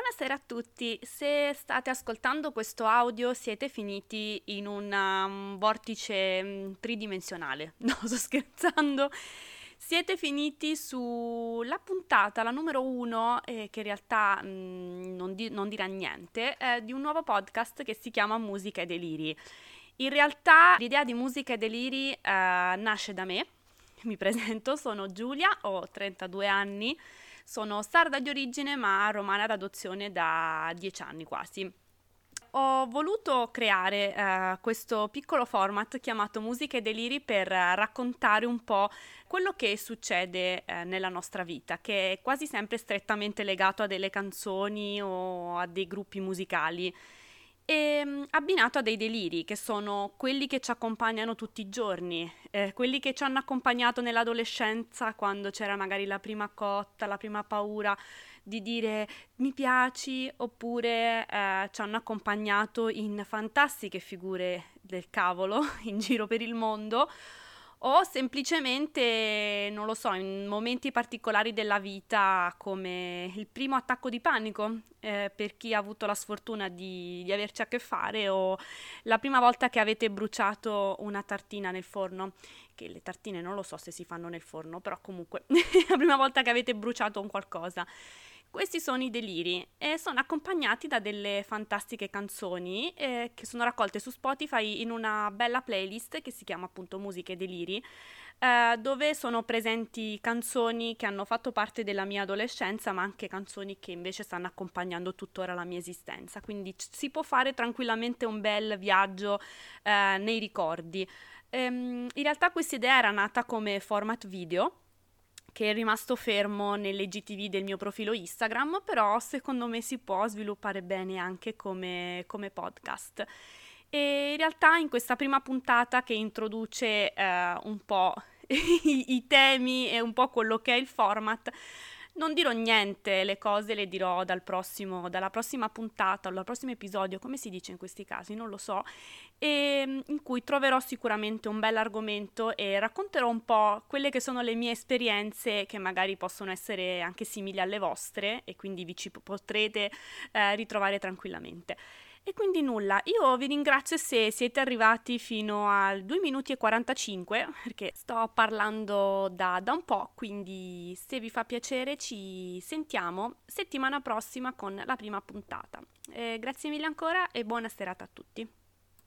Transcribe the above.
Buonasera a tutti, se state ascoltando questo audio siete finiti in un um, vortice um, tridimensionale, no sto scherzando, siete finiti sulla puntata, la numero uno, eh, che in realtà um, non, di- non, dirà niente, eh, di un nuovo podcast che si chiama Musica e Deliri. In realtà l'idea di Musica e Deliri eh, nasce da me, mi presento, sono Giulia, ho 32 anni, sono sarda di origine ma romana d'adozione da dieci anni quasi. Ho voluto creare uh, questo piccolo format chiamato Musica e Deliri per raccontare un po' quello che succede uh, nella nostra vita, che è quasi sempre strettamente legato a delle canzoni o a dei gruppi musicali e ehm, abbinato a dei deliri che sono quelli che ci accompagnano tutti i giorni, eh, quelli che ci hanno accompagnato nell'adolescenza quando c'era magari la prima cotta, la prima paura di dire mi piaci? oppure eh, ci hanno accompagnato in fantastiche figure del cavolo in giro per il mondo o semplicemente, non lo so, in momenti particolari della vita come il primo attacco di panico eh, per chi ha avuto la sfortuna di, di, averci a che fare o la prima volta che avete bruciato una tartina nel forno, che le tartine non lo so se si fanno nel forno, però comunque la prima volta che avete bruciato un qualcosa. Questi sono i deliri e sono accompagnati da delle fantastiche canzoni eh, che sono raccolte su Spotify in una bella playlist che si chiama appunto Musiche e Deliri, eh, dove sono presenti canzoni che hanno fatto parte della mia adolescenza, ma anche canzoni che invece stanno accompagnando tuttora la mia esistenza. Quindi c- si può fare tranquillamente un bel viaggio eh, nei ricordi. Ehm, in realtà questa idea era nata come format video che è rimasto fermo nell'IGTV del mio profilo Instagram, però secondo me si può sviluppare bene anche come, come podcast. E in realtà in questa prima puntata che introduce eh, un po' i, i temi e un po' quello che è il format, non dirò niente, le cose le dirò dal prossimo, dalla prossima puntata o dal prossimo episodio, come si dice in questi casi, non lo so, e, ehm, in cui troverò sicuramente un bel argomento e racconterò un po' quelle che sono le mie esperienze che magari possono essere anche simili alle vostre e quindi vi ci potrete eh, ritrovare tranquillamente. E quindi nulla, io vi ringrazio se siete arrivati fino al 2 minuti e 45 perché sto parlando da, da un po', quindi se vi fa piacere ci sentiamo settimana prossima con la prima puntata. Eh, grazie mille ancora e buona serata a tutti.